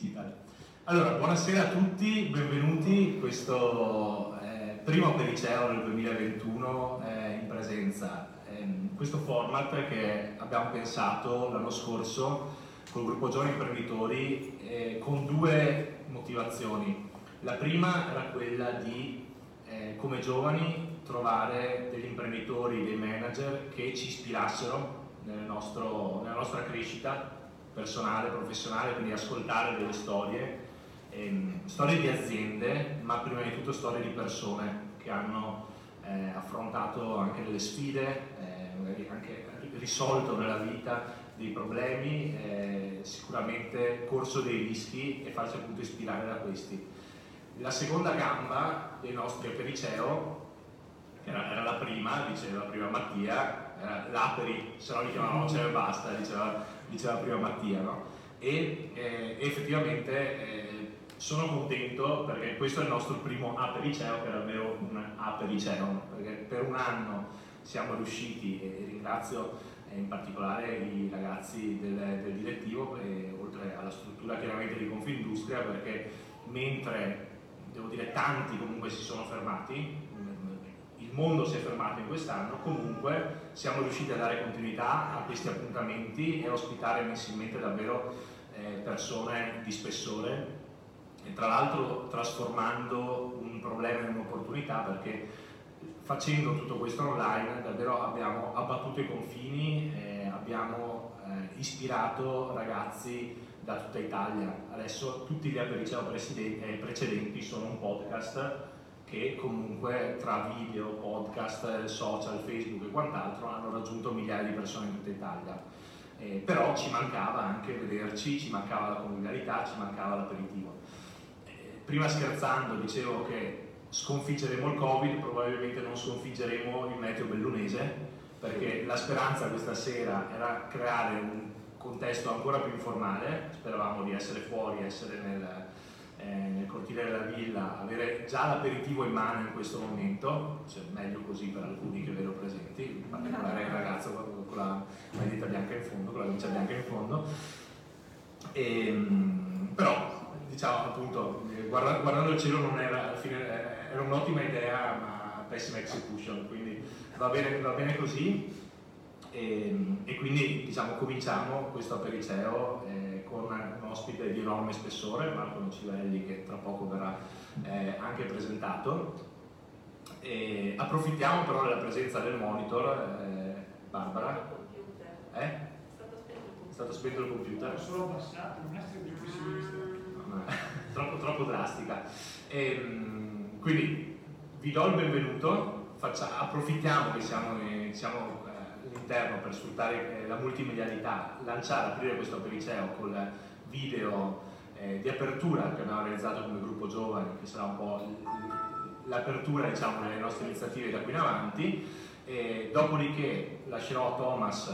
digital. Allora, buonasera a tutti, benvenuti a questo eh, primo Periceo del 2021 eh, in presenza. Eh, questo format che abbiamo pensato l'anno scorso col gruppo Giovani Imprenditori eh, con due motivazioni. La prima era quella di, eh, come giovani, trovare degli imprenditori, dei manager che ci ispirassero nel nostro, nella nostra crescita personale, professionale, quindi ascoltare delle storie, ehm, storie di aziende, ma prima di tutto storie di persone che hanno eh, affrontato anche delle sfide, eh, anche risolto nella vita dei problemi, eh, sicuramente corso dei rischi e farci appunto ispirare da questi. La seconda gamba dei nostri Apericeo, che era, era la prima, diceva prima Mattia, era l'Aperi, se no li chiamavamo Ceo e basta, diceva, diceva prima Mattia, no? E eh, effettivamente eh, sono contento perché questo è il nostro primo Apericeo, che è davvero un Apericeo, perché per un anno siamo riusciti, e ringrazio eh, in particolare i ragazzi del, del direttivo, e, oltre alla struttura chiaramente di Confindustria, perché mentre devo dire tanti comunque si sono fermati, il mondo si è fermato in quest'anno, comunque siamo riusciti a dare continuità a questi appuntamenti e ospitare mensilmente davvero eh, persone di spessore e tra l'altro trasformando un problema in un'opportunità perché facendo tutto questo online davvero abbiamo abbattuto i confini, eh, abbiamo eh, ispirato ragazzi da tutta Italia. Adesso tutti gli apericeo eh, precedenti sono un podcast che comunque tra video, podcast, social, Facebook e quant'altro hanno raggiunto migliaia di persone in tutta Italia. Eh, però ci mancava anche vederci, ci mancava la convivialità, ci mancava l'aperitivo. Eh, prima scherzando dicevo che sconfiggeremo il Covid, probabilmente non sconfiggeremo il meteo bellunese, perché la speranza questa sera era creare un contesto ancora più informale, speravamo di essere fuori, essere nel, eh, nel cortile della villa, avere già l'aperitivo in mano in questo momento, cioè meglio così per alcuni che vedo presenti, in particolare il ragazzo con la maglietta bianca in fondo, con la camicia bianca in fondo. E, ehm, però diciamo appunto guardando il cielo non era, fine, era un'ottima idea ma pessima execution quindi va bene, va bene così e, ehm, e, quindi diciamo cominciamo questo apericeo eh, con un ospite di enorme spessore, Marco Nocivelli, che tra poco verrà eh, anche presentato. E approfittiamo però della presenza del monitor, eh, Barbara. Eh? È stato spento il computer. Solo passato, non essere più pessimista. troppo, troppo drastica. E, ehm, quindi vi do il benvenuto, faccia, approfittiamo che siamo, siamo all'interno per sfruttare eh, la multimedialità, lanciare, aprire questo periceo col video eh, di apertura che abbiamo realizzato come gruppo giovani, che sarà un po' l'apertura diciamo, delle nostre iniziative da qui in avanti. E dopodiché lascerò a Thomas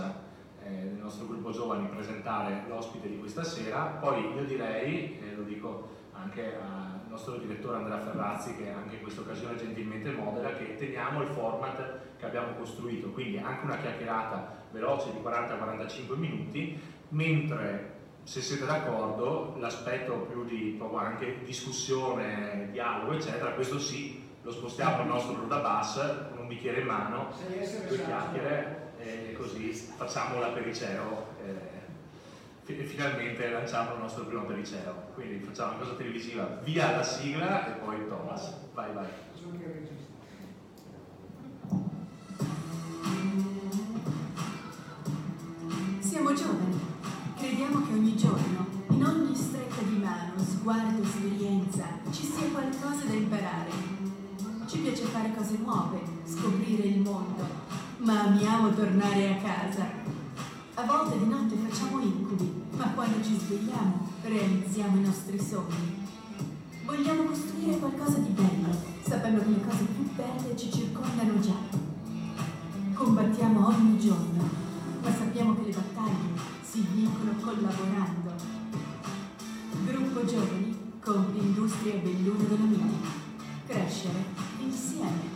eh, del nostro gruppo giovani presentare l'ospite di questa sera, poi io direi, e lo dico anche a nostro direttore Andrea Ferrazzi che anche in questa occasione gentilmente modera, che teniamo il format che abbiamo costruito, quindi anche una chiacchierata veloce di 40-45 minuti, mentre se siete d'accordo l'aspetto più di proprio anche discussione, dialogo eccetera, questo sì, lo spostiamo al nostro rodabass con un bicchiere in mano, due chiacchiere e così facciamo la periceo. Eh, finalmente lanciamo il nostro primo periceo. Quindi facciamo una cosa televisiva via la sigla e poi Thomas. Vai, vai. Siamo giovani, crediamo che ogni giorno, in ogni stretta di mano, sguardo, esperienza, ci sia qualcosa da imparare. Ci piace fare cose nuove, scoprire il mondo, ma amiamo tornare a casa a volte di notte facciamo incubi, ma quando ci svegliamo realizziamo i nostri sogni. Vogliamo costruire qualcosa di bello, sapendo che le cose più belle ci circondano già. Combattiamo ogni giorno, ma sappiamo che le battaglie si vincono collaborando. Gruppo Giovani, compri Industria Belluno della Miti. Crescere insieme.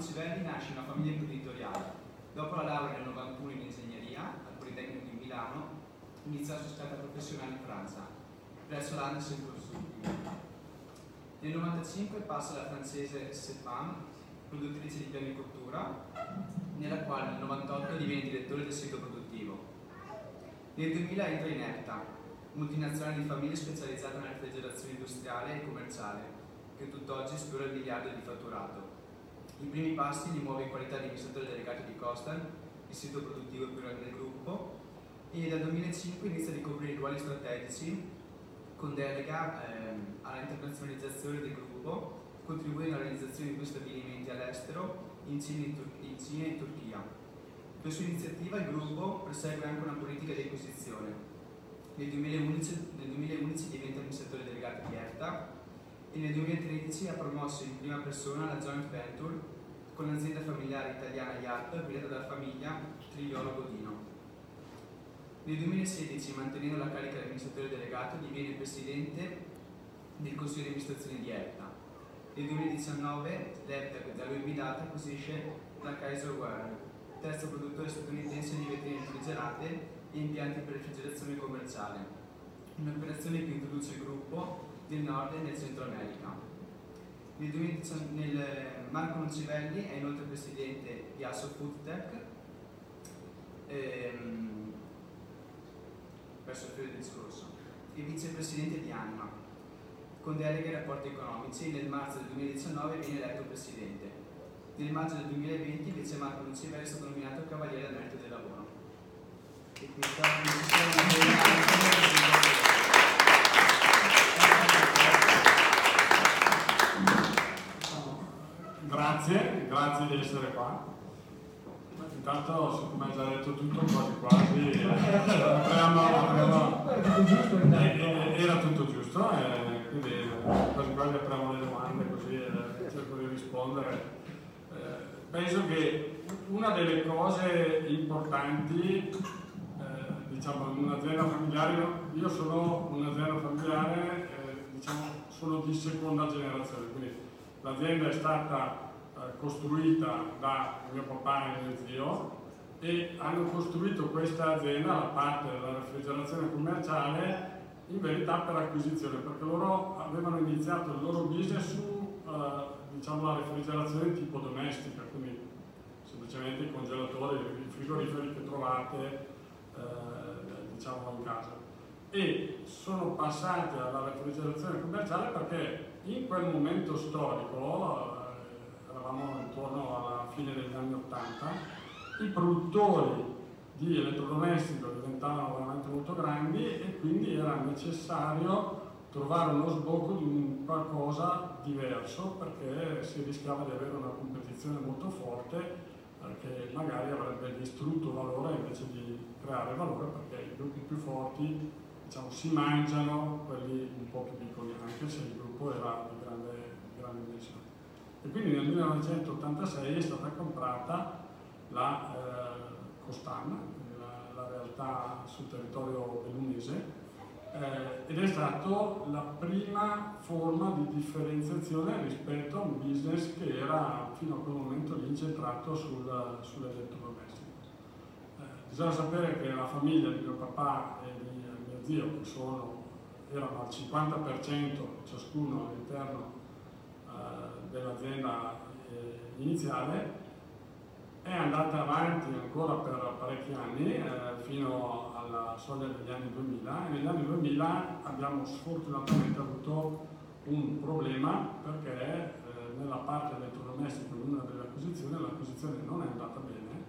Nuncivelli nasce in una famiglia imprenditoriale. Dopo la laurea nel 91 in ingegneria al Politecnico di Milano, inizia la sua strada professionale in Francia, presso l'Andes Consulting. Nel 95 passa alla francese Sepam, produttrice di piani di cottura, nella quale nel 98 diviene direttore del sito produttivo. Nel 2000 entra in ERTA, multinazionale di famiglie specializzata nella refrigerazione industriale e commerciale, che tutt'oggi sfiora il miliardo di fatturato. I primi passi li muove in qualità di amministratore delegato di Costan, il sito produttivo più grande del gruppo, e dal 2005 inizia a ricoprire ruoli strategici con delega ehm, alla internazionalizzazione del gruppo, contribuendo alla realizzazione di due stabilimenti all'estero in Cina e in Cina e in Turchia. Per sua iniziativa il gruppo persegue anche una politica di acquisizione. Nel 2011, nel 2011 diventa amministratore delegato di ERTA e nel 2013 ha promosso in prima persona la joint venture con l'azienda familiare italiana IARP guidata dalla famiglia Triolo Godino. Nel 2016, mantenendo la carica di amministratore delegato, diviene presidente del consiglio di amministrazione di ERTA. Nel 2019 l'ERTA, da lui guidata, acquisisce la Kaiser Ware, terzo produttore statunitense di vetrine refrigerate e impianti per refrigerazione commerciale, un'operazione che introduce il gruppo nel Nord e nel Centro America. Nel 2019, nel Marco Nuncivelli è inoltre presidente di Asso Foodtech, ehm, verso il del discorso, e vicepresidente di Anima, con delega ai rapporti economici. Nel marzo del 2019 viene eletto presidente. Nel maggio del 2020 invece Marco Nuncivelli è stato nominato Cavaliere del Merito del Lavoro. Grazie, di essere qua. Intanto, siccome hai già detto tutto, quasi quasi, eh, apriamo, apriamo, eh, era tutto giusto, eh, quindi quasi quasi apriamo le domande così eh, cerco di rispondere. Eh, penso che una delle cose importanti, eh, diciamo, in un'azienda familiare, io sono un'azienda familiare, eh, diciamo, sono di seconda generazione, quindi l'azienda è stata eh, costruita da mio papà e mio zio e hanno costruito questa azienda, la parte della refrigerazione commerciale, in verità per acquisizione, perché loro avevano iniziato il loro business su eh, diciamo, la refrigerazione tipo domestica, quindi semplicemente i congelatori, i frigoriferi che trovate eh, diciamo in casa. E sono passati alla refrigerazione commerciale perché in quel momento storico, eh, eravamo intorno alla fine degli anni Ottanta, i produttori di elettrodomestico diventavano veramente molto grandi e quindi era necessario trovare uno sbocco di un qualcosa diverso perché si rischiava di avere una competizione molto forte perché magari avrebbe distrutto valore invece di creare valore perché i gruppi più forti diciamo, si mangiano quelli un po' più piccoli anche se il gruppo era di grande, grande dimensione. E quindi nel 1986 è stata comprata la eh, Costan, la, la realtà sul territorio bellunese, eh, ed è stata la prima forma di differenziazione rispetto a un business che era fino a quel momento lì incentrato sul, sull'elettrodomestico. Eh, bisogna sapere che la famiglia di mio papà e di mio zio, che sono, erano al 50% ciascuno all'interno eh, dell'azienda eh, iniziale, è andata avanti ancora per parecchi anni, eh, fino alla soglia degli anni 2000 e negli anni 2000 abbiamo sfortunatamente avuto un problema perché eh, nella parte elettrodomestica in una delle acquisizioni l'acquisizione non è andata bene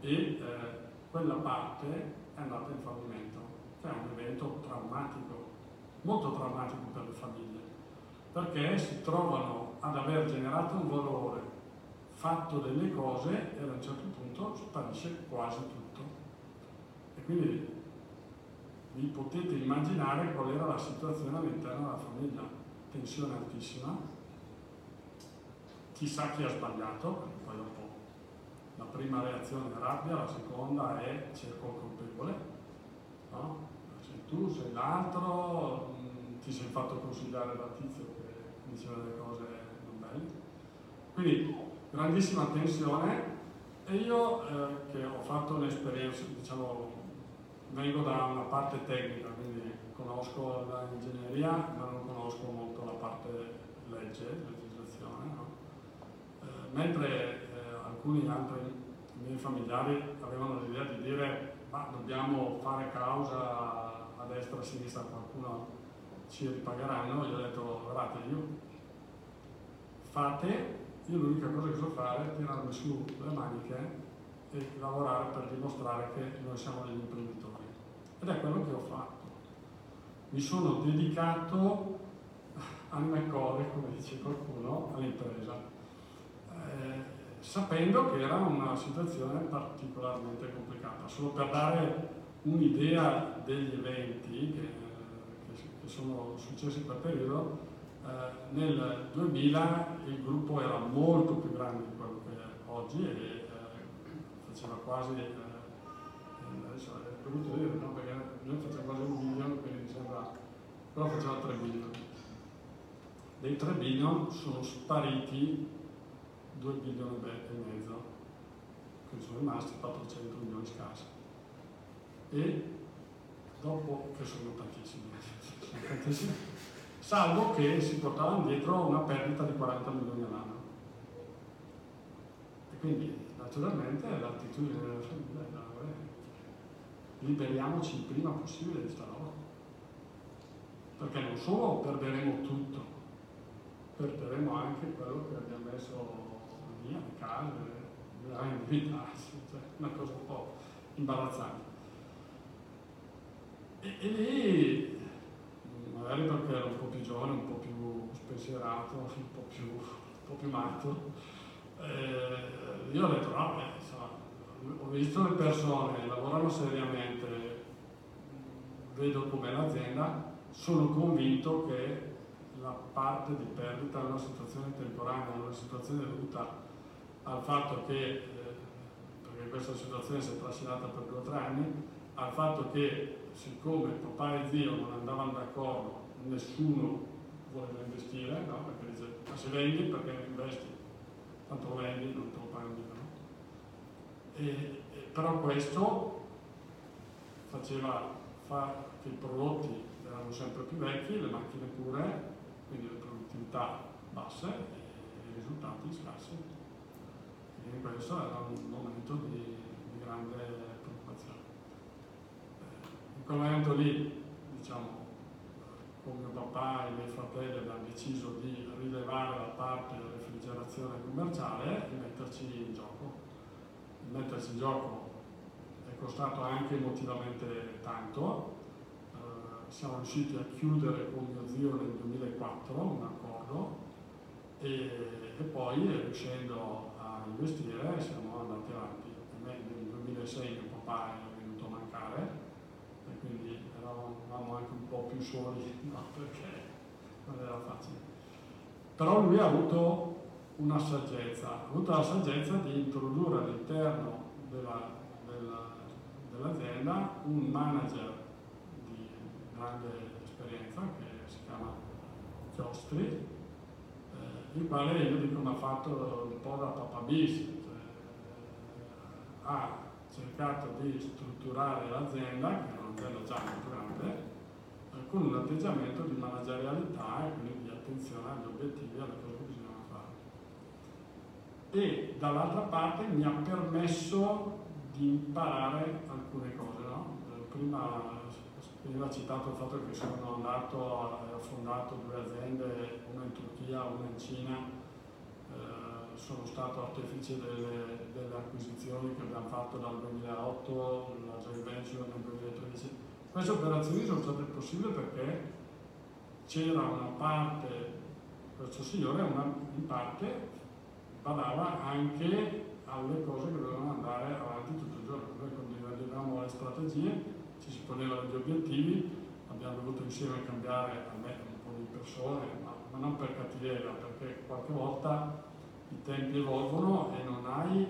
e eh, quella parte è andata in fallimento, che è un evento traumatico, molto traumatico per le famiglie, perché si trovano ad aver generato un valore fatto delle cose e ad un certo punto sparisce quasi tutto. E quindi vi potete immaginare qual era la situazione all'interno della famiglia. Tensione altissima, chissà chi ha sbagliato, poi dopo la prima reazione è rabbia, la seconda è cerco il colpevole, no? sei tu, sei l'altro, mm, ti sei fatto consigliare da tizio diceva delle cose non belle. Quindi grandissima tensione e io eh, che ho fatto un'esperienza, diciamo, vengo da una parte tecnica, quindi conosco l'ingegneria ma non conosco molto la parte legge, legislazione, no? eh, mentre eh, alcuni altri miei familiari avevano l'idea di dire ma dobbiamo fare causa a destra e a sinistra, qualcuno ci ripagheranno, io ho detto guardate io fate io l'unica cosa che so fare è tirarmi su le maniche e lavorare per dimostrare che noi siamo degli imprenditori. Ed è quello che ho fatto. Mi sono dedicato anime core, come dice qualcuno, all'impresa, eh, sapendo che era una situazione particolarmente complicata. Solo per dare un'idea degli eventi che sono successi per periodo, eh, nel 2000 il gruppo era molto più grande di quello che è oggi e eh, faceva quasi, eh, eh adesso è brutto dire, no? perché noi facciamo quasi un milione, quindi sembra, però faceva 3 milioni. Dei 3 billion sono spariti 2 bilioni e mezzo, quindi sono rimasti 400 milioni scarsi. E dopo, che sono tantissimi, sono tantissimi salvo che si portavano dietro una perdita di 40 milioni all'anno. E quindi naturalmente l'attitudine della famiglia era liberiamoci il prima possibile di sta roba. Perché non solo perderemo tutto, perderemo anche quello che abbiamo messo via, le case, la vita, cioè una cosa un po' imbarazzante. E, e lì magari perché ero un po' più giovane, un po' più spensierato, un po' più, un po più matto. Eh, io ho detto, no, beh, insomma, ho visto le persone, lavorano seriamente, vedo com'è l'azienda, sono convinto che la parte di perdita è una situazione temporanea, è una situazione dovuta al fatto che, eh, perché questa situazione si è trascinata per due o tre anni, al fatto che siccome papà e zio non andavano d'accordo, nessuno voleva investire, no? perché dice, ma se vendi perché investi? Tanto lo vendi, non te lo pagano no? e, e, però questo faceva far che i prodotti erano sempre più vecchi, le macchine pure, quindi le produttività basse e i risultati scarsi. Quindi questo era un momento di, di grande in quel momento lì, diciamo, con mio papà e i miei fratelli abbiamo deciso di rilevare la parte della refrigerazione commerciale e metterci in gioco. Il metterci in gioco è costato anche emotivamente tanto. Uh, siamo riusciti a chiudere con mio zio nel 2004 un accordo e, e poi riuscendo a investire siamo andati avanti. Nel 2006 mio papà è venuto a mancare eravamo anche un po' più soli, no? perché non era facile. Però lui ha avuto una saggezza, ha avuto la saggezza di introdurre all'interno della, della, dell'azienda un manager di grande esperienza che si chiama Chiostri, eh, il quale io dico mi ha fatto un po' da papà bis, cioè, ha cercato di strutturare l'azienda, che un'azienda già molto grande, eh, con un atteggiamento di managerialità e quindi di attenzione agli obiettivi e alle cose che bisognava fare. E dall'altra parte mi ha permesso di imparare alcune cose. No? Eh, prima veniva citato il fatto che sono andato e ho fondato due aziende, una in Turchia, una in Cina, eh, sono stato artefice delle, delle, acquisizioni che abbiamo fatto dal 2008, la joint venture nel 2013. Queste operazioni sono state possibili perché c'era una parte, questo signore una, in parte badava anche alle cose che dovevano andare avanti tutto il giorno. Noi condividevamo le strategie ci si ponevano degli obiettivi, abbiamo dovuto insieme cambiare a me un po' di persone, ma, ma non per cattiveria, perché qualche volta i tempi evolvono e non hai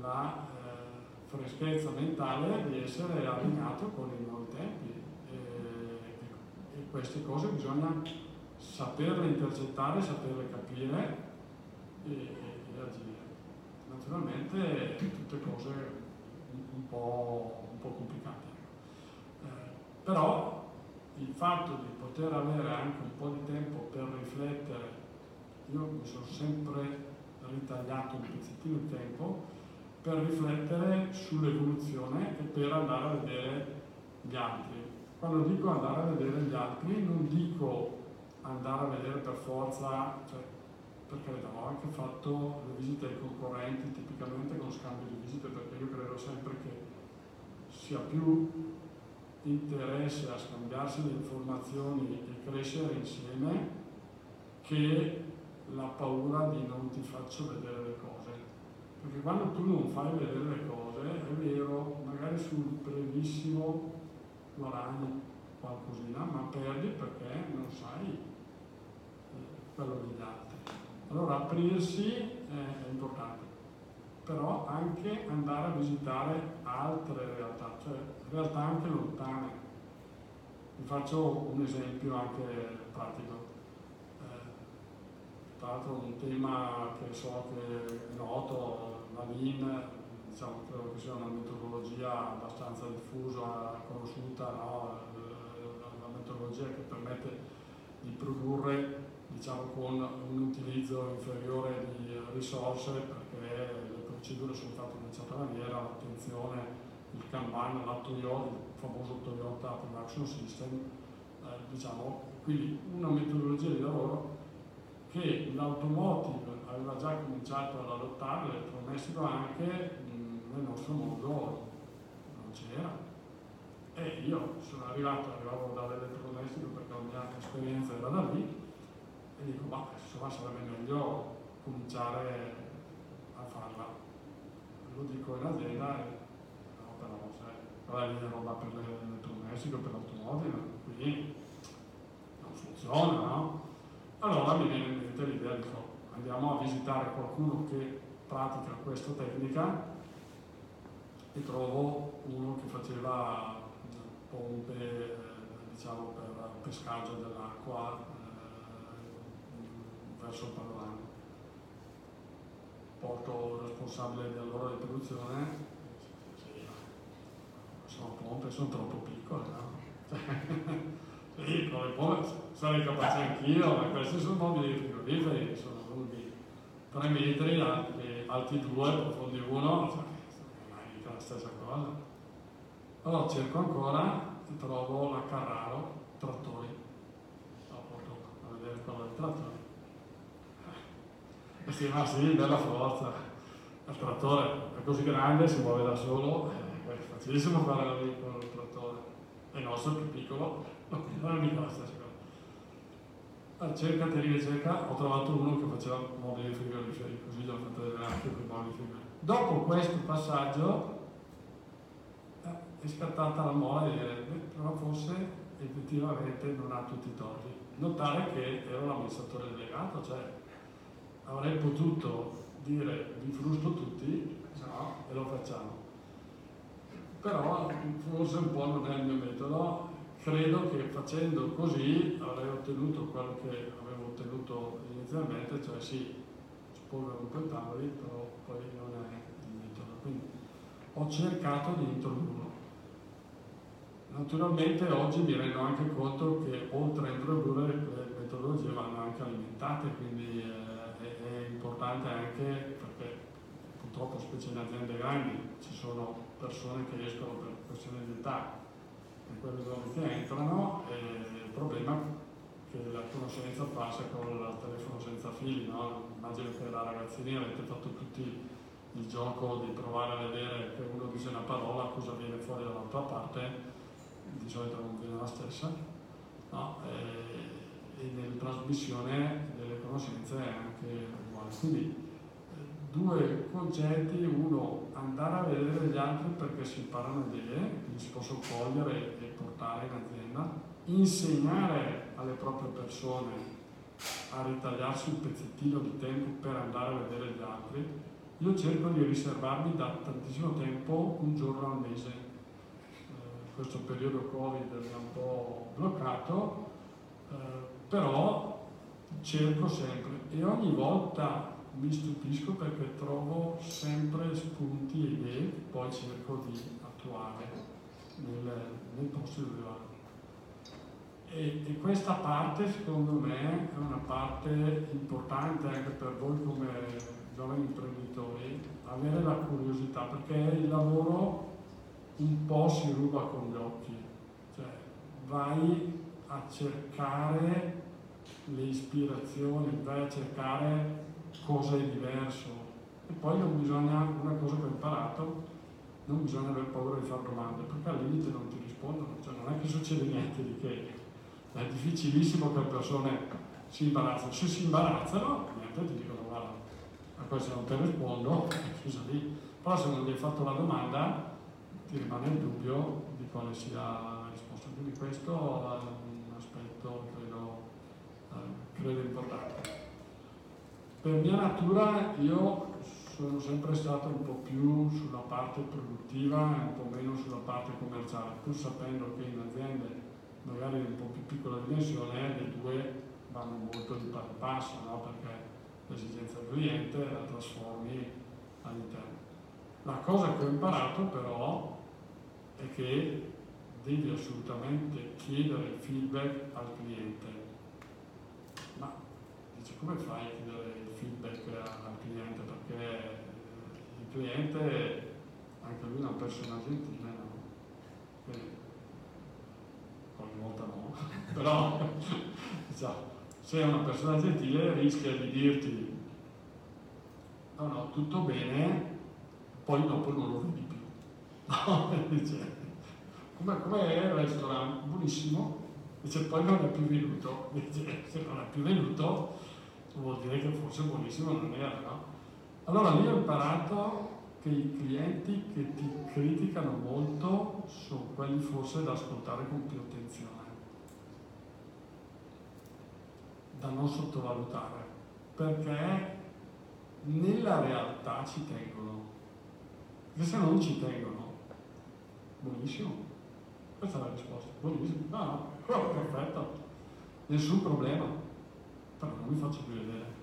la eh, freschezza mentale di essere allineato con i nuovi tempi. E, e queste cose bisogna saperle intercettare, saperle capire e, e agire. Naturalmente tutte cose un, po', un po' complicate. Però il fatto di poter avere anche un po' di tempo per riflettere, io mi sono sempre ritagliato un pezzettino di tempo per riflettere sull'evoluzione e per andare a vedere gli altri. Quando dico andare a vedere gli altri non dico andare a vedere per forza, cioè, per carità, ho anche fatto le visite ai concorrenti tipicamente con scambio di visite perché io credo sempre che sia più interesse a scambiarsi le informazioni e crescere insieme che la paura di non ti faccio vedere le cose. Perché quando tu non fai vedere le cose, è vero, magari sul brevissimo guadagni qualcosina, ma perdi perché non sai eh, quello degli altri. Allora aprirsi è importante però anche andare a visitare altre realtà, cioè realtà anche lontane. Vi faccio un esempio anche pratico. Tra l'altro un tema che so che è noto, la Lean, diciamo, credo che sia una metodologia abbastanza diffusa, conosciuta, no? la metodologia che permette di produrre diciamo, con un utilizzo inferiore di risorse perché procedure sono fatte in una certa maniera, l'attenzione, il Kanban, la Toyota, il famoso Toyota Production System, eh, diciamo, quindi una metodologia di lavoro che l'automotive aveva già cominciato ad adottare, l'elettrodomestico anche nel nostro mondo non c'era. E io sono arrivato, arrivavo dall'elettrodomestico perché la mia esperienza era da lì e dico, ma insomma sarebbe meglio cominciare a farla lo dico in azienda, no, però sai, però è roba per l'elettrodomestico, per l'automobile, qui non funziona, no? Allora mi viene in mente l'idea di andiamo a visitare qualcuno che pratica questa tecnica e trovo uno che faceva pompe diciamo per pescaggio dell'acqua eh, verso il Padovano. Porto responsabile dell'ora di produzione, sono pompe, sono troppo piccole, no? con le pompe sarei capace anch'io, ma questi sono mobili frigoriferi, sono lunghi 3 metri, alti, alti 2, profondi 1, cioè, è la stessa cosa. Allora cerco ancora e trovo la Carraro trattori, la porto a vedere quello del trattore e si ma sì, bella forza. Il trattore è così grande, si muove da solo, è facilissimo fare lì con il trattore. E il nostro è più piccolo, non è mica la stessa cosa. Cerca, ti ricerca, ho trovato uno che faceva mobili frigoriferi, così gli ho fatto vedere anche quei mobili frigoriferi. Dopo questo passaggio eh, è scattata la mola di dire, però forse effettivamente non ha tutti i torti. Notare che ero l'amministratore delegato, cioè avrei potuto dire vi frusto tutti no, e lo facciamo. Però forse un po' non è il mio metodo, credo che facendo così avrei ottenuto quello che avevo ottenuto inizialmente, cioè sì, spolvero un po' i tavoli, però poi non è il metodo. Quindi ho cercato di introdurlo. Naturalmente oggi mi rendo anche conto che oltre a introdurre le metodologie vanno anche alimentate, quindi eh, è, è importante anche perché purtroppo specie in aziende grandi ci sono persone che escono per questioni di età in quelle zone che entrano il problema è che la conoscenza passa con il telefono senza fili, no? immagino che da ragazzini avete fatto tutti il gioco di provare a vedere che uno dice una parola, cosa viene fuori dall'altra parte, di solito non viene la stessa, no? e, e nella trasmissione delle conoscenze è anche uguale. Quindi due concetti, uno andare a vedere gli altri perché si imparano idee, quindi si possono cogliere e portare in azienda, insegnare alle proprie persone a ritagliarsi un pezzettino di tempo per andare a vedere gli altri. Io cerco di riservarmi da tantissimo tempo un giorno al mese. Eh, questo periodo Covid mi ha un po' bloccato, eh, però cerco sempre e ogni volta mi stupisco perché trovo sempre spunti e idee che poi cerco di attuare nel, nel posto dove vado. E, e, questa parte secondo me è una parte importante anche per voi come giovani imprenditori, avere la curiosità perché il lavoro un po' si ruba con gli occhi, cioè vai a cercare le ispirazioni, vai a cercare cosa è diverso. E poi non bisogna, una cosa che ho imparato, non bisogna aver paura di fare domande, perché al limite non ti rispondono, cioè non è che succede niente di che. È difficilissimo che le persone si imbarazzano. Se si imbarazzano, niente, ti dicono guarda, a questo non ti rispondo, scusa lì. Però se non gli hai fatto la domanda, ti rimane il dubbio di quale sia la risposta. Quindi questo è un aspetto, credo, eh, credo importante. Per mia natura io sono sempre stato un po' più sulla parte produttiva e un po' meno sulla parte commerciale, pur sapendo che in aziende magari di un po' più piccola dimensione le due vanno molto di pari passo, no? perché l'esigenza del cliente la trasformi all'interno. La cosa che ho imparato però è che devi assolutamente chiedere feedback al cliente. Come fai a chiedere feedback al cliente perché il cliente anche lui è una persona gentile, no? Quindi, qualche volta no, però diciamo, se è una persona gentile rischia di dirti no no tutto bene, poi dopo non lo vedi più. No, come, come è il ristorante? Buonissimo, dice poi non è più venuto, dice se non è più venuto vuol dire che forse buonissimo non era, no? Allora lì ho imparato che i clienti che ti criticano molto sono quelli forse da ascoltare con più attenzione, da non sottovalutare, perché nella realtà ci tengono, perché se non ci tengono, buonissimo, questa è la risposta, buonissimo, no, no, perfetto, nessun problema però non mi faccio più vedere.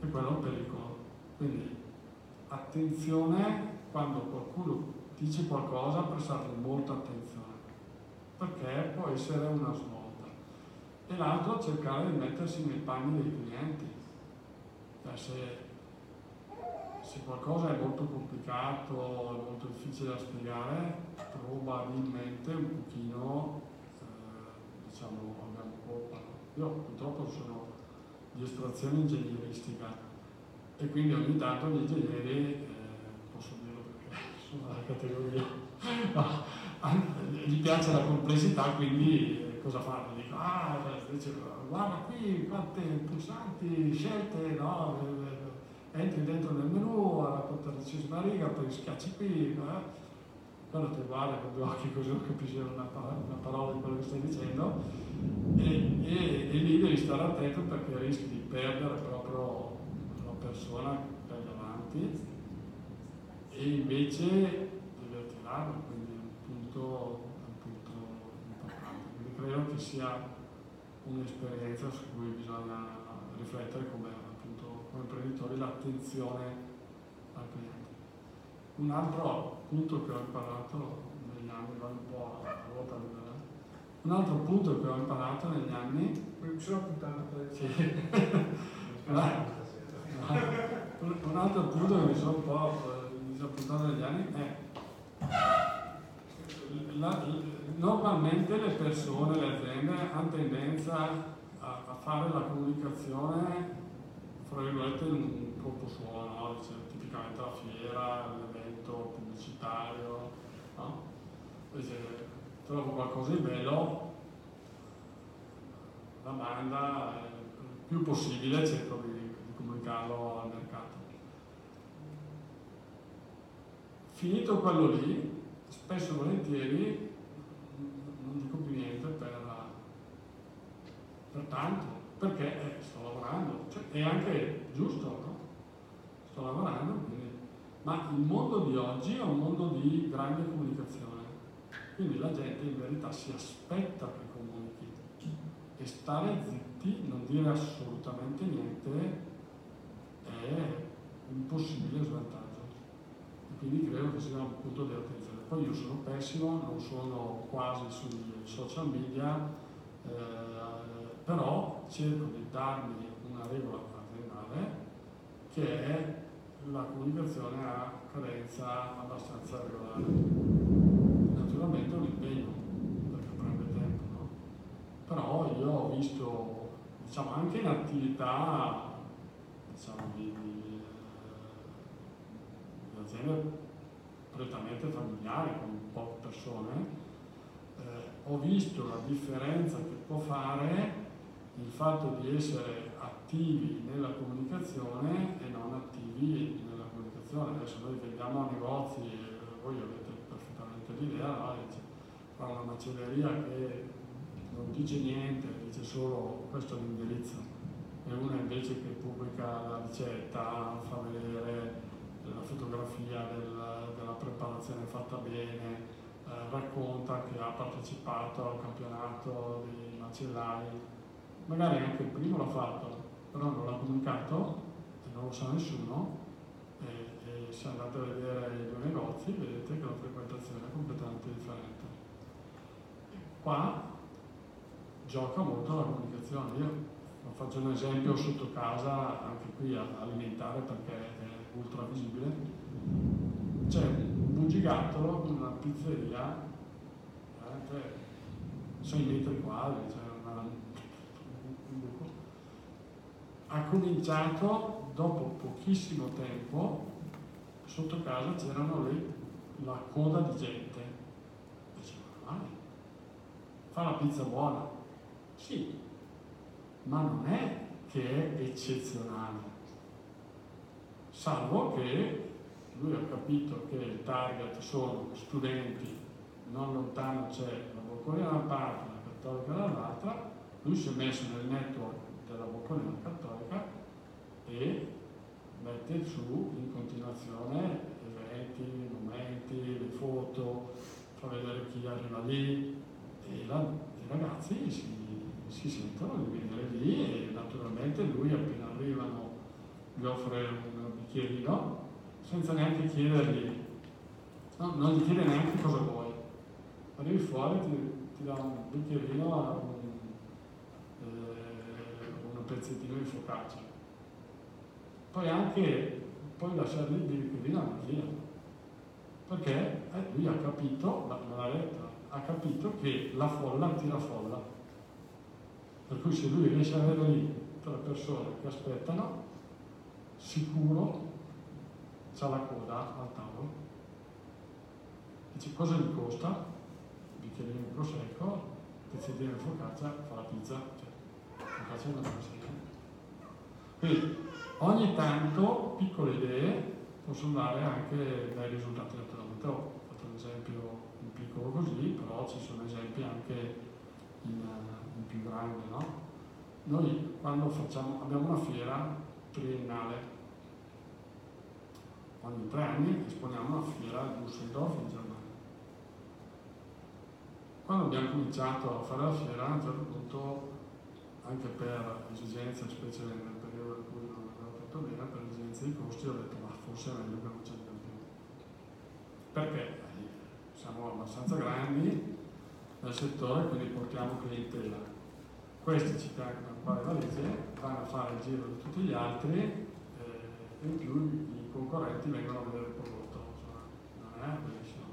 E quello è un pericolo. Quindi attenzione quando qualcuno dice qualcosa, prestate molta attenzione, perché può essere una svolta. E l'altro cercare di mettersi nei panni dei clienti. Cioè se, se qualcosa è molto complicato, è molto difficile da spiegare, probabilmente un pochino eh, diciamo abbiamo colpa. Io purtroppo sono di estrazione ingegneristica e quindi ogni tanto gli ingegneri, eh, posso dirlo perché sono della categoria, no, gli piace la complessità, quindi eh, cosa fanno? Dico, ah, invece, guarda qui quante pulsanti, scelte, no? Eh, entri dentro nel menu alla quattordicesima riga, poi schiacci qui, eh? quello ti guarda con due occhi così non capisci una, una parola di quello che stai dicendo e, e, e, lì devi stare attento perché rischi di perdere proprio la persona che hai davanti e invece devi attirarlo, quindi è un punto, un punto importante. sia un'esperienza su cui bisogna riflettere come, appunto, come imprenditori l'attenzione al cliente. Un altro punto che ho imparato negli anni, va un po' a ruota libera, un altro punto che ho imparato negli anni Mi sono appuntato poi. sì. un altro punto che mi sono un po' eh, disappuntato negli anni è la- normalmente le persone, le aziende hanno tendenza a, a fare la comunicazione fra virgolette in un colpo suo, no? Cioè, tipicamente la fiera, l'evento pubblicitario, no? Invece trovo qualcosa di bello, la manda eh, il più possibile cerco di, di comunicarlo al mercato. Finito quello lì, spesso e volentieri non dico più niente per, per tanto, perché eh, sto lavorando, cioè, è anche giusto, no? Sto lavorando, quindi... ma il mondo di oggi è un mondo di grande comunicazione, quindi la gente in verità si aspetta che comunichi e stare zitti, non dire assolutamente niente, è un possibile svantaggio. E quindi credo che sia un punto di attenzione. Poi io sono pessimo, non sono quasi sui social media, eh, però cerco di darmi una regola aziendale che è la comunicazione a cadenza abbastanza regolare. Naturalmente è un impegno, perché prende tempo, no? Però io ho visto, diciamo, anche in attività diciamo, di, di, di aziende prettamente familiari, con poche persone, eh, ho visto la differenza che può fare il fatto di essere attivi nella comunicazione e non attivi nella comunicazione. Adesso noi vediamo negozi, eh, voi avete l'idea, no? Dice, fa una macelleria che non dice niente, dice solo questo è l'indirizzo, e una invece che pubblica la ricetta, fa vedere la fotografia del- della preparazione fatta bene, eh, racconta che ha partecipato al campionato dei macellai, magari anche il primo l'ha fatto, però non l'ha comunicato e non lo sa nessuno se andate a vedere i due negozi vedete che la frequentazione è completamente differente. Qua gioca molto la comunicazione. Io faccio un esempio sotto casa, anche qui alimentare perché è ultra visibile. C'è un bugigattolo con una pizzeria, veramente 6 metri quadri, cioè una- un buco. Ha cominciato dopo pochissimo tempo, sotto casa c'erano le- la coda di gente. Dicevo, vai, fa la pizza buona. Sì, ma non è che è eccezionale. Salvo che lui ha capito che il target sono studenti, non lontano c'è la Boccolina da una parte, la Cattolica dall'altra, lui si è messo nel network della Boccolina Cattolica e mette su in continuazione eventi, momenti, le foto, fa vedere chi arriva lì e la- i ragazzi si, si sentono di venire lì e naturalmente lui appena arrivano gli offre un bicchierino senza neanche chiedergli, no, non gli chiede neanche cosa vuoi. Arrivi fuori ti, ti dà un bicchierino un, eh, un pezzettino di focaccia. Poi anche il bicchierino anche via. Perché eh, lui ha capito, l'ha detto, ha capito che la folla tira folla. Per cui se lui riesce ad avere lì tre persone che aspettano, sicuro c'ha la coda al tavolo. Dice cosa gli costa? Bicchierino di prosecco, di focaccia, fa la pizza, cioè focaccia è una cosa. Quindi ogni tanto piccole idee possono dare anche dei risultati naturalmente. Ho fatto un esempio in piccolo così, però ci sono esempi anche in, eh, in più grande, no? Noi quando facciamo, abbiamo una fiera triennale, ogni tre anni esponiamo una fiera a Düsseldorf in Germania. quando abbiamo cominciato a fare la fiera, a un certo punto, anche per esigenze, specie nel periodo in cui avevo fatto bene, per esigenze di costi, ho detto ma forse è meglio che non ci più. Perché siamo abbastanza grandi nel settore, quindi portiamo clientela. Questi ci caricano un paio di valigie, vanno a fare il giro di tutti gli altri eh, e in più i concorrenti vengono a vedere il prodotto. Insomma, non è bellissimo.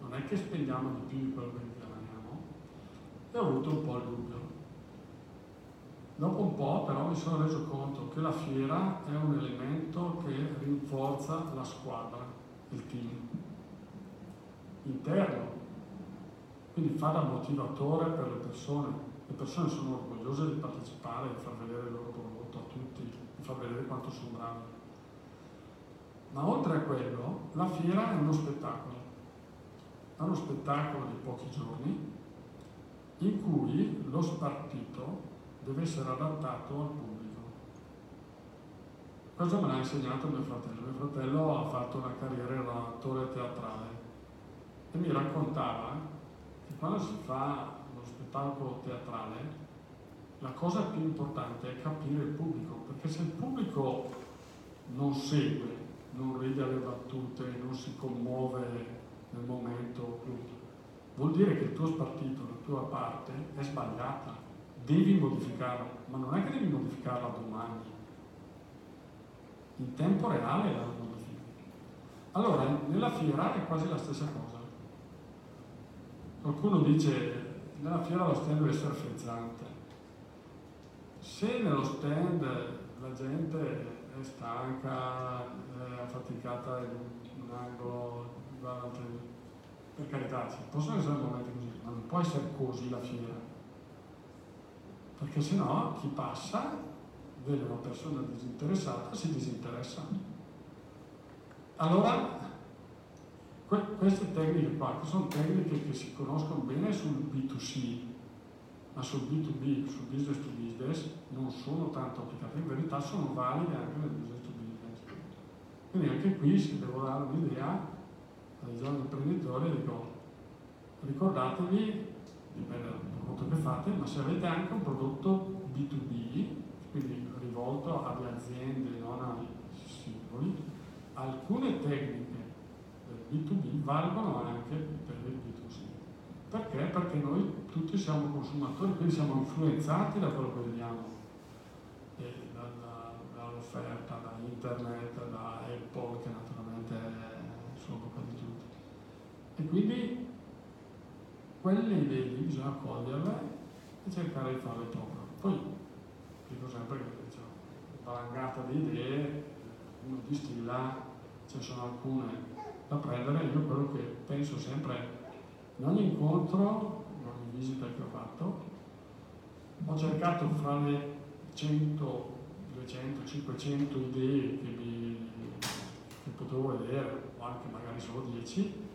Non è che spendiamo di più di quello che guadagniamo. E ho avuto un po' il dubbio. Dopo un po' però mi sono reso conto che la fiera è un elemento che rinforza la squadra, il team interno. Quindi fa da motivatore per le persone. Le persone sono orgogliose di partecipare, di far vedere il loro prodotto a tutti, di far vedere quanto sono bravi. Ma oltre a quello, la fiera è uno spettacolo. È uno spettacolo di pochi giorni in cui lo spartito deve essere adattato al pubblico. Questo me l'ha insegnato mio fratello. Mio fratello ha fatto una carriera, era un attore teatrale e mi raccontava che quando si fa uno spettacolo teatrale la cosa più importante è capire il pubblico, perché se il pubblico non segue, non ride alle battute, non si commuove nel momento, vuol dire che il tuo spartito, la tua parte è sbagliata, devi modificarla, ma non è che devi modificarla domani, in tempo reale la modifichi. Allora, nella fiera è quasi la stessa cosa. Qualcuno dice nella fiera lo stand deve essere frizzante. Se nello stand la gente è stanca, è affaticata in un angolo, guarda, per carità, ci possono essere momenti così, ma non può essere così la fiera. Perché sennò chi passa vede una persona disinteressata, si disinteressa. Allora queste tecniche qua, che sono tecniche che si conoscono bene sul B2C, ma sul B2B, sul business to business, non sono tanto applicate, in verità sono valide anche nel business to business. Quindi anche qui se devo dare un'idea ai giovani imprenditori, dico, ricordatevi, dipende dal prodotto che fate, ma se avete anche un prodotto B2B, quindi rivolto alle aziende, non ai singoli, alcune tecniche B2B valgono anche per il B2C. Perché? Perché noi tutti siamo consumatori, quindi siamo influenzati da quello che vediamo, e dalla, dall'offerta, da internet, da Apple, che naturalmente è bocca di tutti. E quindi quelle idee lì bisogna coglierle e cercare di farle proprie. Poi dico sempre che diciamo, valangata di idee, uno distilla, ce ne sono alcune da prendere, io quello che penso sempre in ogni incontro, in ogni visita che ho fatto, ho cercato fra le 100, 200, 500 idee che, mi, che potevo vedere, o anche magari solo 10,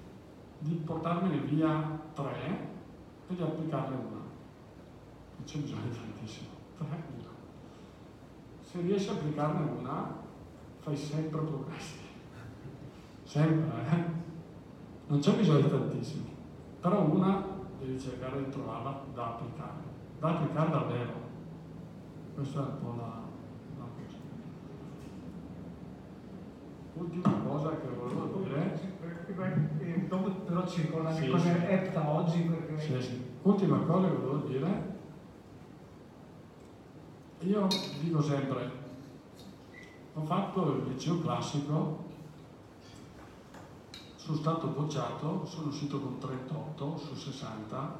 di portarmene via 3 e di applicarne una. Non c'è bisogno di tantissimo, 3 Se riesci a applicarne una, fai sempre progressi sempre, eh? non c'è bisogno di tantissimo, però una devi cercare di trovarla da applicare, da applicare davvero. Questa è un po' la, la cosa. Ultima cosa che volevo dire. Eh, dopo però ci ricorda sì, cosa sì. è EPTA oggi. Perché... Sì, sì. Ultima cosa che volevo dire. Io dico sempre, ho fatto il liceo classico sono stato bocciato, sono uscito con 38 su 60,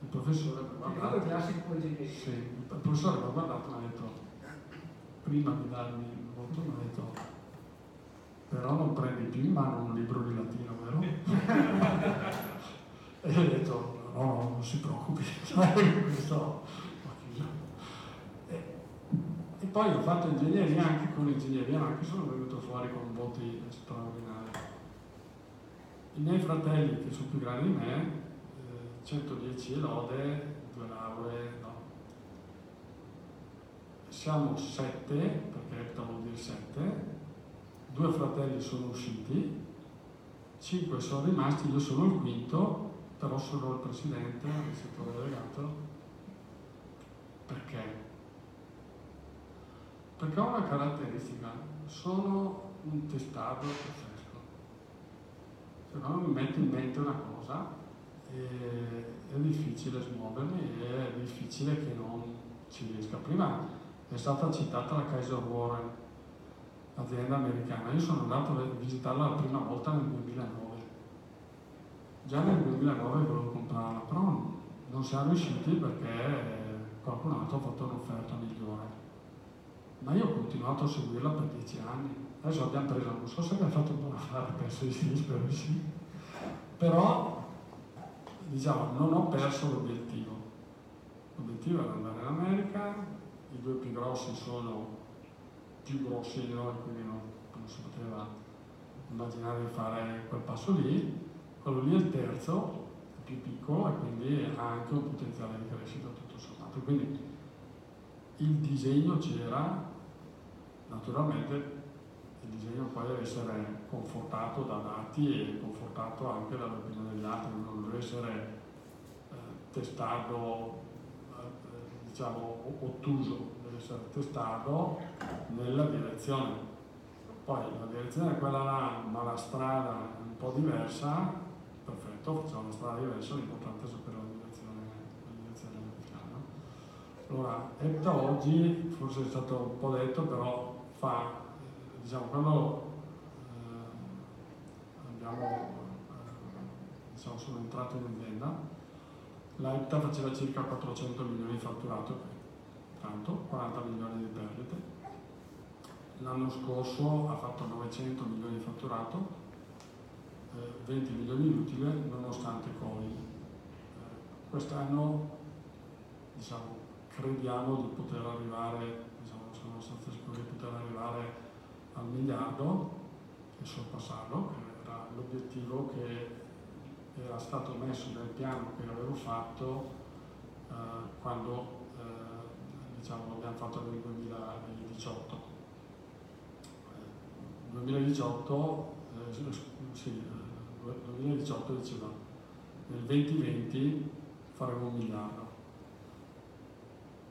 il professore mi ha guardato, il classico sì, il professore mi ha guardato e mi ha detto, prima di darmi il voto mi ha detto, però non prendi più in mano un libro di latino, vero? e ho detto, no, no, non si preoccupi, questo e, e poi ho fatto ingegneria anche con l'ingegneria, ma anche sono venuto fuori con voti straordinari. I miei fratelli, che sono più grandi di me, eh, 110 lode, due lauree, no. Siamo sette, perché vuol dire sette, due fratelli sono usciti, cinque sono rimasti, io sono il quinto però sono il presidente del settore delegato perché? Perché ho una caratteristica, sono un testardo pazzesco. Se no mi metto in mente una cosa, è difficile smuovermi è difficile che non ci riesca. Prima è stata citata la Kaiser Warren, azienda americana. Io sono andato a visitarla la prima volta nel 2009. Già nel 2009 volevo comprarla, però non siamo riusciti perché qualcun altro ha fatto un'offerta migliore. Ma io ho continuato a seguirla per dieci anni. Adesso abbiamo preso, non so se abbiamo fatto un buon affare, penso di sì, spero di sì. Però, diciamo, non ho perso l'obiettivo. L'obiettivo era andare in America, i due più grossi sono più grossi di noi, quindi non, non si poteva immaginare di fare quel passo lì. Quello lì è il terzo, più piccolo e quindi ha anche un potenziale di crescita tutto sommato. Quindi il disegno c'era, naturalmente il disegno poi deve essere confortato da dati e confortato anche dall'opinione degli altri, non deve essere eh, testato, eh, diciamo, ottuso, essere testato nella direzione. Poi la direzione è quella là, ma la strada è un po' diversa, perfetto, facciamo una strada diversa, l'importante è sapere la direzione, la direzione. No? Allora, EPTA oggi, forse è stato un po' detto, però fa, eh, diciamo, quando eh, abbiamo, eh, diciamo, sono entrato in azienda, la EPTA faceva circa 400 milioni di fatturato, tanto, 40 milioni di perdite. L'anno scorso ha fatto 900 milioni di fatturato, 20 milioni di utile nonostante Covid. Eh, quest'anno diciamo, crediamo di poter arrivare, diciamo, sono abbastanza sicuri di poter arrivare al miliardo e sorpassarlo, che era l'obiettivo che era stato messo nel piano che avevo fatto eh, quando eh, diciamo, l'abbiamo fatto nel 2018. 2018 eh, sì, 2018 diceva nel 2020 faremo un miliardo.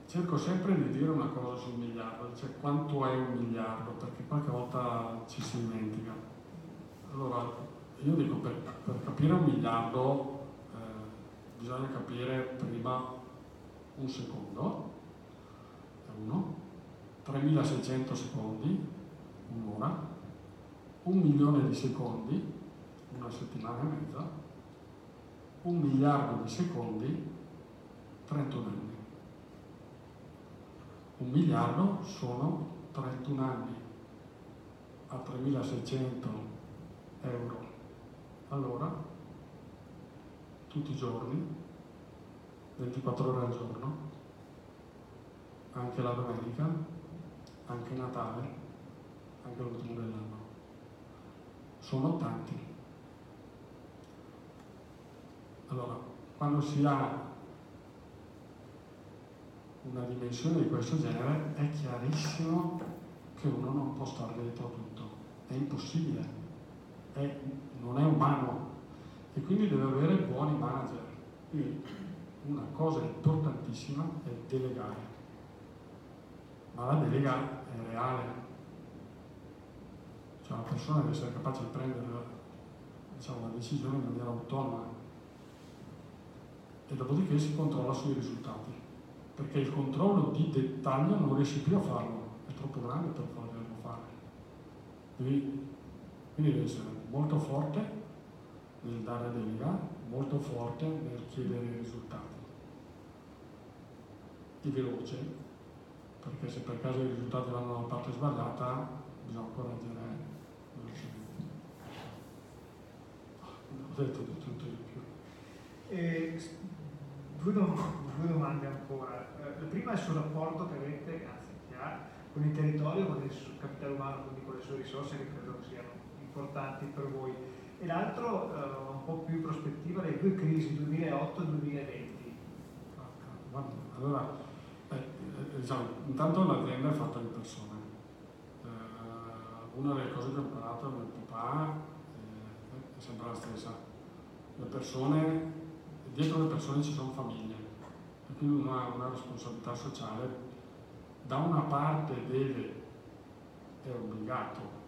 Cerco sempre di dire una cosa sul miliardo, cioè quanto è un miliardo, perché qualche volta ci si dimentica. Allora, io dico per, per capire un miliardo eh, bisogna capire prima un secondo, uno, 3600 secondi, un'ora, un milione di secondi, una settimana e mezza, un miliardo di secondi, 31 anni. Un miliardo sono 31 anni a 3600 euro. Allora, tutti i giorni, 24 ore al giorno, anche la domenica, anche Natale, anche l'ultimo dell'anno. Sono tanti. Allora, quando si ha una dimensione di questo genere è chiarissimo che uno non può stare dietro a tutto, è impossibile, è, non è umano e quindi deve avere buoni manager. Quindi una cosa importantissima è delegare, ma la delega è reale, cioè la persona deve essere capace di prendere diciamo, la decisione in maniera autonoma e dopodiché si controlla sui risultati, perché il controllo di dettaglio non riesci più a farlo, è troppo grande per poterlo fare. Quindi, quindi devi essere molto forte nel dare delega, molto forte nel chiedere risultati. E veloce, perché se per caso i risultati vanno dalla parte sbagliata, bisogna correggere velocemente. Ho detto di tutto di più. E due, dom- due domande ancora. Eh, la prima è sul rapporto che avete, anzi che ha, con il territorio, con il suo capitale umano, quindi con le sue risorse che credo siano importanti per voi. E l'altro, eh, un po' più in prospettiva, le due crisi 2008 e 2020. Allora, eh, eh, diciamo, intanto l'azienda è fatta di persone. Eh, una delle cose che ho imparato da mio papà eh, è sempre la stessa. Le persone dietro le persone ci sono famiglie e quindi uno ha una responsabilità sociale. Da una parte deve, è obbligato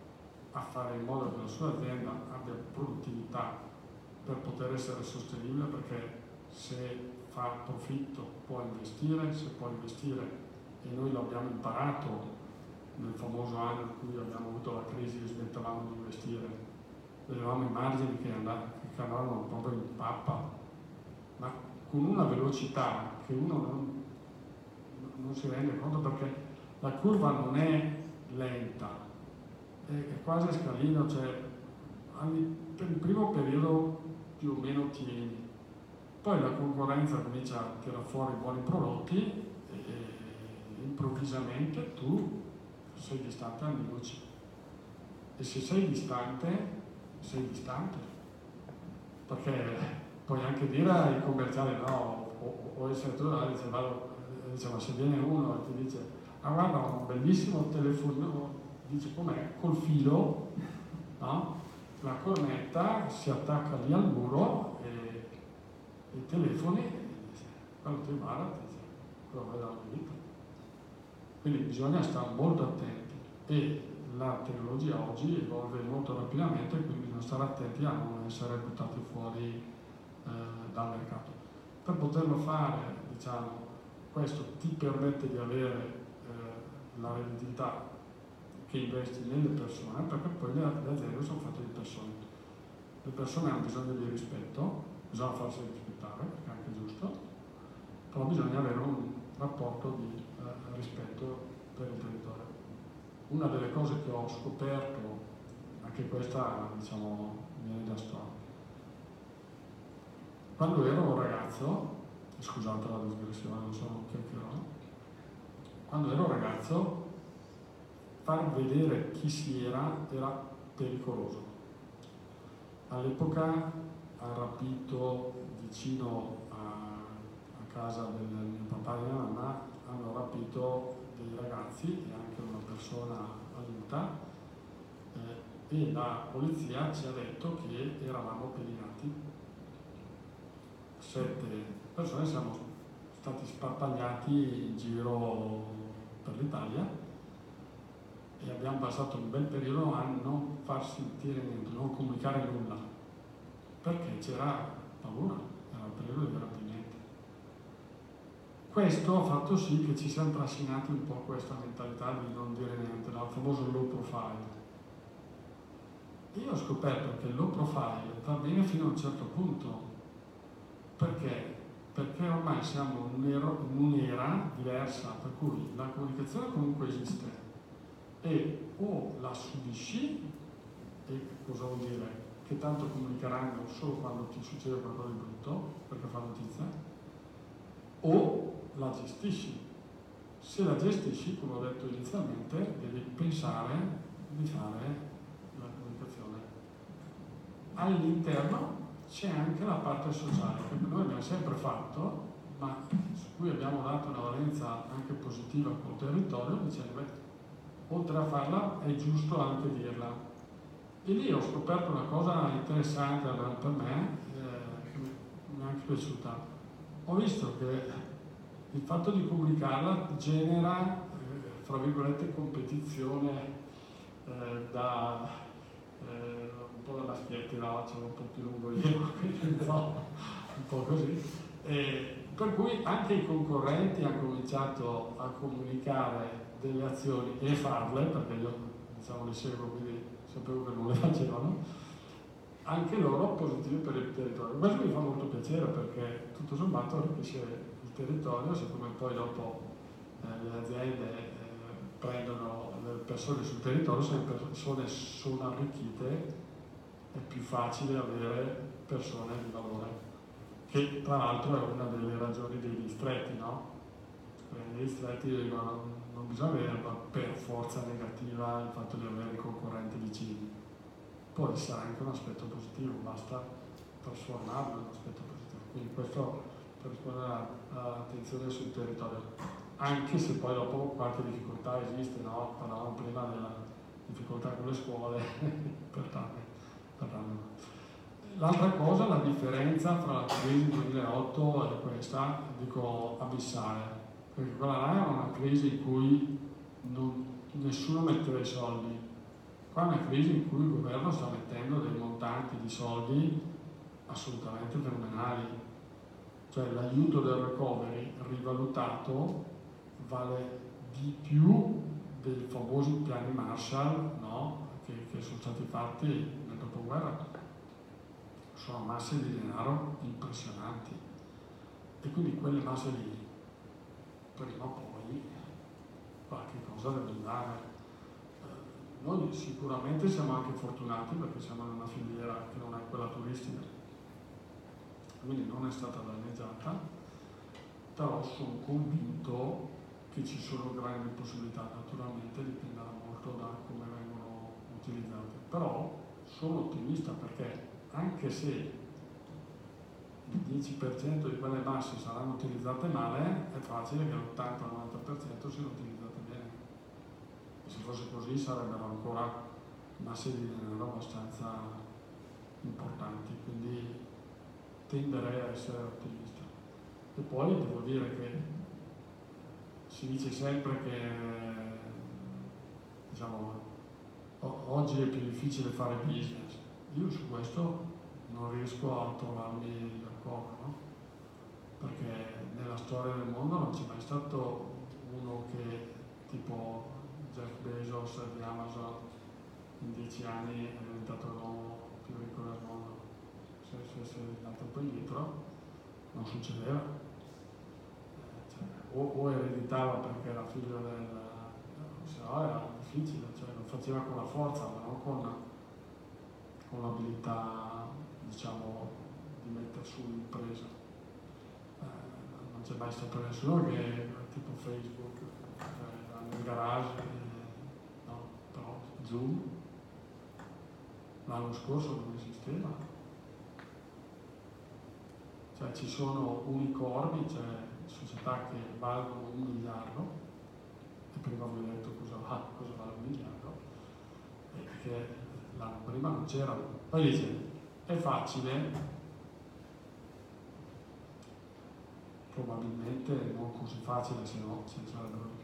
a fare in modo che la sua azienda abbia produttività per poter essere sostenibile perché se fa profitto può investire, se può investire e noi l'abbiamo imparato nel famoso anno in cui abbiamo avuto la crisi e smettavamo di investire, vedevamo i margini che, andavano, proprio in pappa, ma con una velocità che uno non, non si rende conto perché la curva non è lenta, è, è quasi scalino, cioè il primo periodo più o meno tieni, poi la concorrenza comincia a tirare fuori buoni prodotti e improvvisamente tu sei distante anni luce. E se sei distante, sei distante. Perché puoi anche dire ai commerciali no, o, o essere tu, dice, vado, dice, ma se viene uno e ti dice, ah guarda, un bellissimo telefonino, dice com'è, col filo, no? la cornetta si attacca lì al muro i telefoni, quando ti guarda ti dice, quello vai dalla vita. Quindi bisogna stare molto attenti e la tecnologia oggi evolve molto rapidamente, quindi bisogna stare attenti a non essere buttati fuori eh, dal mercato. Per poterlo fare, diciamo, questo ti permette di avere eh, la redditività che investi nelle persone, perché poi le aziende sono fatte di persone. Le persone hanno bisogno di rispetto, bisogna farsi rispettare, perché è anche giusto, però bisogna avere un rapporto di eh, rispetto per il territorio. Una delle cose che ho scoperto, anche questa diciamo viene da storia, quando ero un ragazzo, scusate la digressione, non sono chiacchierone, quando ero ragazzo far vedere chi si era era pericoloso. All'epoca ha rapito vicino casa del mio papà e mia mamma, hanno rapito dei ragazzi e anche una persona adulta eh, e la polizia ci ha detto che eravamo pedinati. Sette persone siamo stati sparpagliati in giro per l'Italia e abbiamo passato un bel periodo a non far sentire niente, non comunicare nulla, perché c'era paura, era un periodo di rapimento. Questo ha fatto sì che ci siamo trascinati un po' questa mentalità di non dire niente, il famoso low profile. Io ho scoperto che il low profile va bene fino a un certo punto. Perché? Perché ormai siamo in un'era diversa, per cui la comunicazione comunque esiste e o la subisci, e cosa vuol dire? Che tanto comunicheranno solo quando ti succede qualcosa di brutto, perché fa notizia, o la gestisci. Se la gestisci, come ho detto inizialmente, devi pensare di fare la comunicazione. All'interno c'è anche la parte sociale, che noi abbiamo sempre fatto, ma su cui abbiamo dato una valenza anche positiva col territorio, dicendo, beh, oltre a farla è giusto anche dirla. E lì ho scoperto una cosa interessante per me, eh, che mi è anche piaciuta. Ho visto che il fatto di comunicarla genera, eh, fra virgolette, competizione eh, da eh, un po' da maschietti, no, c'è un po' più lungo io, quindi un po', un po così. per cui anche i concorrenti hanno cominciato a comunicare delle azioni e farle, perché io diciamo le seguo, quindi sapevo che non le facevano, anche loro positive per il territorio. Questo mi fa molto piacere perché tutto sommato arricchisce territorio, siccome poi dopo eh, le aziende eh, prendono le persone sul territorio, se le persone sono arricchite è più facile avere persone di valore, che tra l'altro è una delle ragioni dei distretti, no? Nei distretti dicono non bisogna avere per forza negativa il fatto di avere concorrenti vicini, può essere anche un aspetto positivo, basta trasformarlo in un aspetto positivo. Quindi questo per rispondere all'attenzione sul territorio, anche se poi dopo qualche difficoltà esiste, no? parlavamo prima della difficoltà con le scuole, per tanto. l'altra cosa, la differenza fra la crisi 2008 e questa, dico abissale, perché quella là era una crisi in cui non, nessuno metteva i soldi. Qua è una crisi in cui il governo sta mettendo dei montanti di soldi assolutamente fenomenali. Cioè l'aiuto del recovery rivalutato vale di più dei famosi piani Marshall no? che, che sono stati fatti nel dopoguerra. Sono masse di denaro impressionanti. E quindi quelle masse lì, prima o poi, qualche cosa deve andare. Eh, noi sicuramente siamo anche fortunati perché siamo in una filiera che non è quella turistica, quindi non è stata danneggiata, però sono convinto che ci sono grandi possibilità, naturalmente dipenderà molto da come vengono utilizzate, però sono ottimista perché anche se il 10% di quelle masse saranno utilizzate male, è facile che l'80-90% siano utilizzate bene. E se fosse così sarebbero ancora masse di denaro abbastanza importanti, quindi tenderei a essere ottimista. E poi devo dire che si dice sempre che diciamo, oggi è più difficile fare business. Io su questo non riesco a trovarmi d'accordo, no? perché nella storia del mondo non c'è mai stato uno che tipo Jeff Bezos di Amazon in dieci anni è diventato l'uomo più ricco del mondo. Se, se, se andato poi indietro non succedeva. Eh, cioè, o, o, ereditava perché era figlio del... se no era difficile, cioè lo faceva con la forza, ma non con, con l'abilità diciamo, di mettere su un'impresa. Eh, non c'è mai stato nessuno che tipo Facebook, eh, nel garage, eh, no, però Zoom l'anno scorso non esisteva. Cioè ci sono unicorni, cioè società che valgono un miliardo, e prima vi ho detto cosa, ah, cosa vale un miliardo, che l'anno prima non c'erano. Poi dice, è facile, probabilmente non così facile, se no ce ne sarebbero di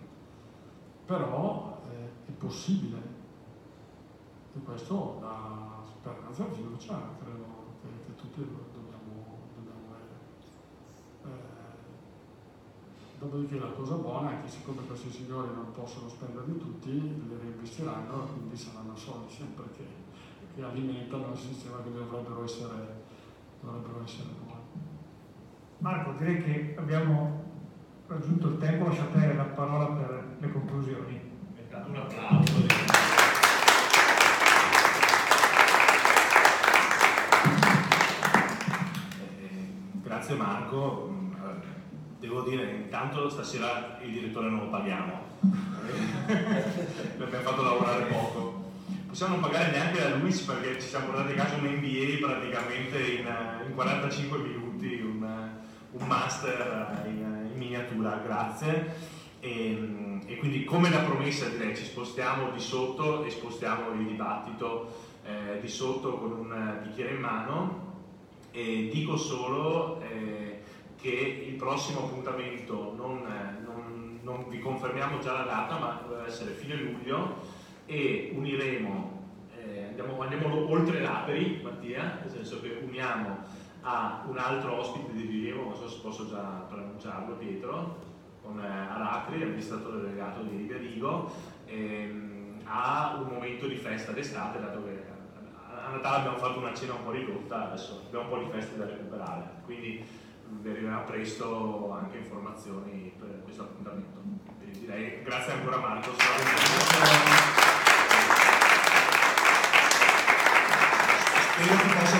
però eh, è possibile. E questo dà speranza e fiducia, credo che, che tutti dobbiamo, dobbiamo avere. Eh, dopodiché la cosa buona è che siccome questi signori non possono spenderli tutti, li reinvestiranno e quindi saranno soldi sempre che che alimentano il sistema che dovrebbero essere, dovrebbero essere buoni. Marco, direi che abbiamo raggiunto il tempo, lascio a te la parola per le conclusioni. Un applauso. Eh, grazie Marco, devo dire intanto stasera il direttore non lo paghiamo, abbiamo fatto lavorare poco. Possiamo non pagare neanche la Luis perché ci siamo portati a casa un MBA praticamente in, in 45 minuti, un, un master in, in, miniatura, grazie. E, e, quindi come da promessa direi ci spostiamo di sotto e spostiamo il dibattito eh, di sotto con un bicchiere in mano. E dico solo eh, che il prossimo appuntamento non, non, non vi confermiamo già la data ma deve essere fine luglio e uniremo, eh, andiamo, andiamo, oltre l'Aperi, Mattia, nel senso che uniamo a un altro ospite di rilievo, non so se posso già pronunciarlo, Pietro, con eh, Aracri, amministratore delegato di Riga Rigo, ehm, a un momento di festa d'estate, dato che a Natale abbiamo fatto una cena un po' ridotta, adesso abbiamo un po' di feste da recuperare, quindi vi arriverà presto anche informazioni per questo appuntamento. Direi grazie ancora Marco. Spero che possa